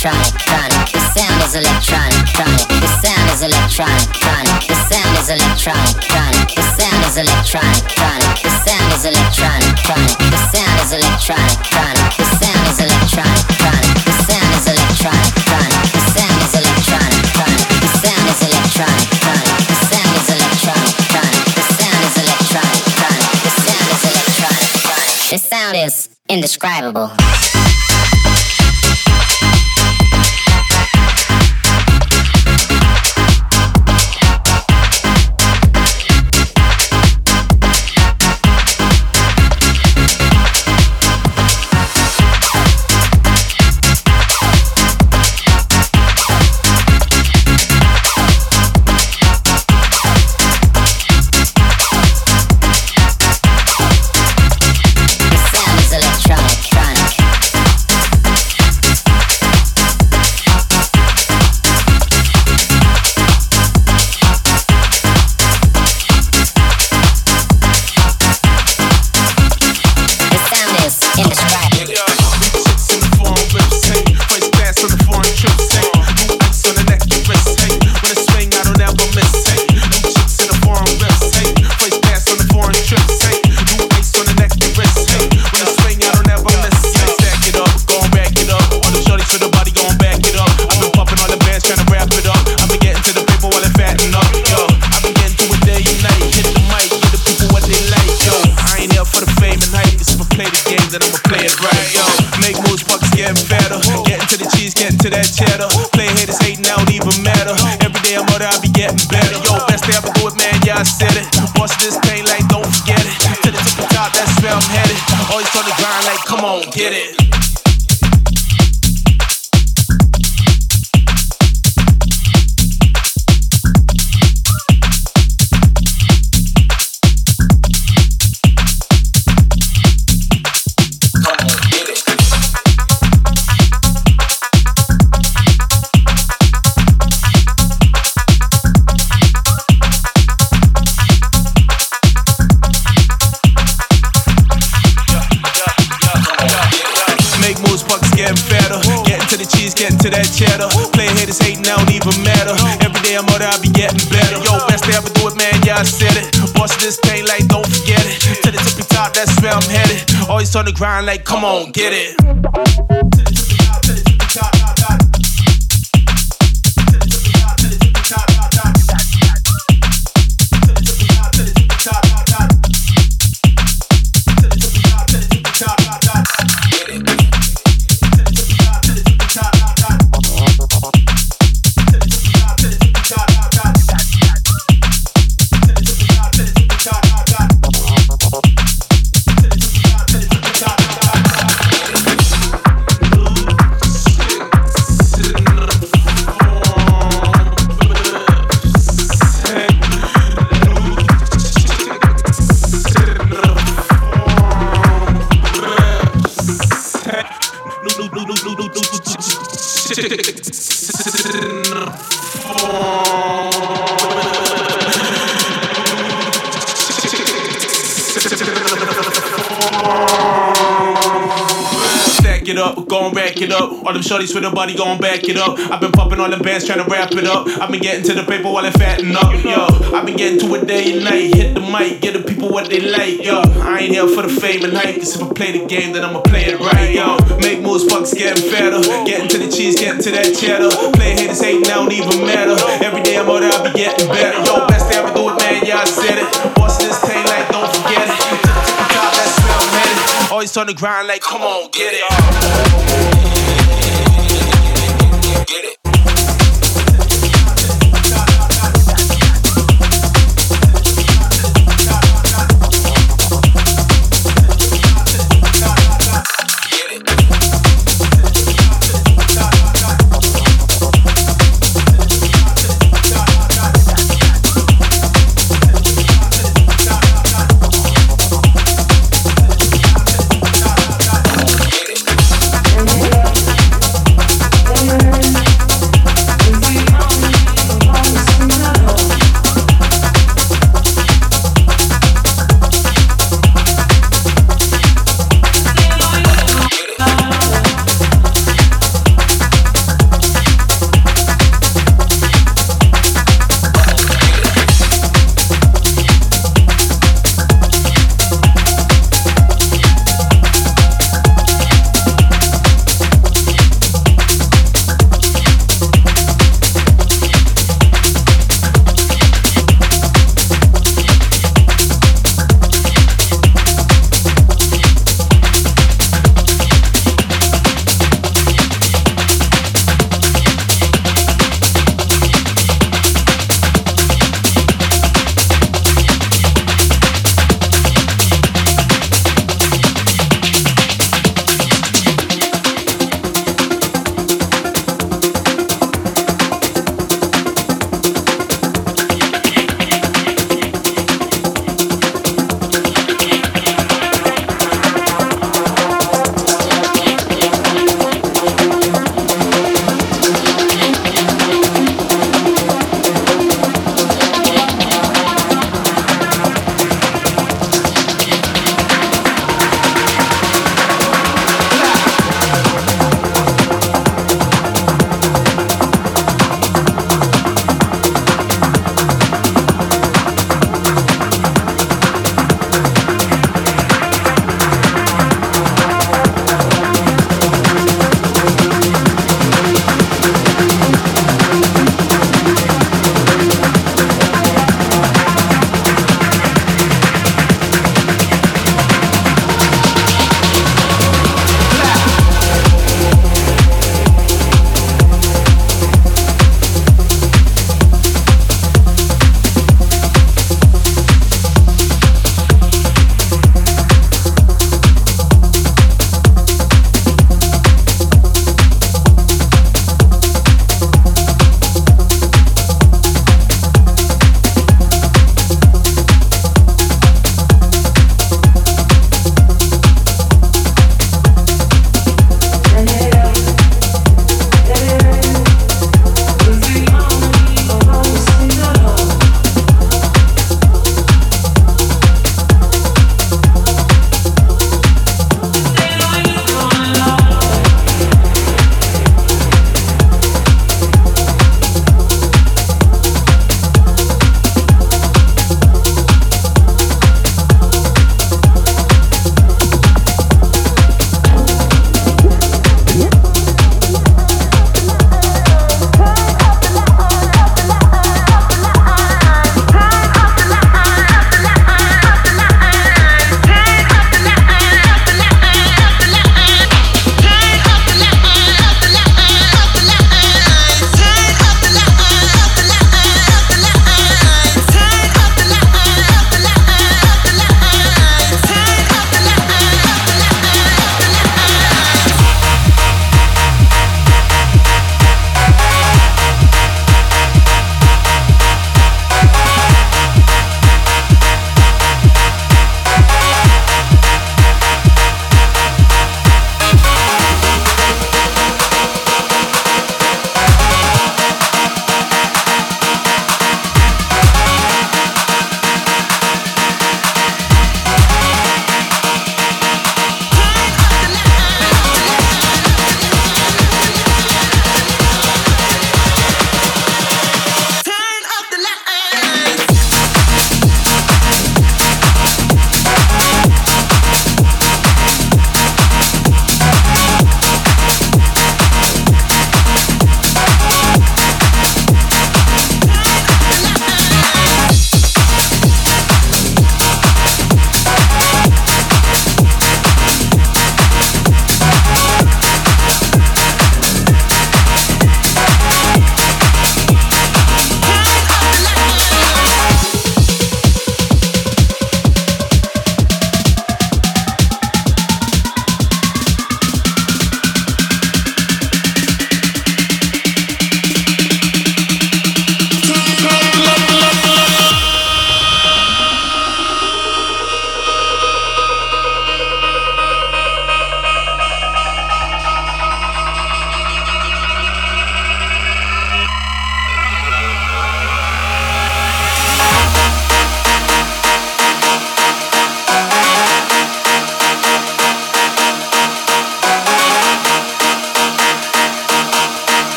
Electronic, tronic. The sound is electronic, tronic. The sound is electronic, tronic. The sound is electronic, tronic. The sound is electronic, tronic. The sound is electronic, tronic. The sound is electronic, tronic. The sound is electronic, tronic. The sound is electronic, tronic. The sound is electronic, tronic. The sound is electronic, tronic. The sound is electronic, tronic. The sound is electronic, tronic. The sound is electronic, tronic. The sound is indescribable. Grind like, come on, get it. Shorties with the body gon' back it up. I've been popping all the bands tryna wrap it up. I've been getting to the paper while it fatten up. Yo, I've been getting to it day and night. Hit the mic, get the people what they like. Yo, I ain't here for the fame and hype. Cause if I play the game, then I'ma play it right. Yo, make moves, bucks getting fatter. Getting to the cheese, getting to that cheddar. Play haters hating, I don't even matter. Every day I'm out there, I be getting better. Yo, best day ever do it, man. Yeah, I said it. Boss this thing like, don't forget it. To. Always on the grind like, come on, get it.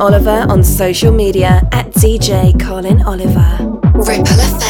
Oliver on social media at DJ Colin Oliver. Ripple Effects.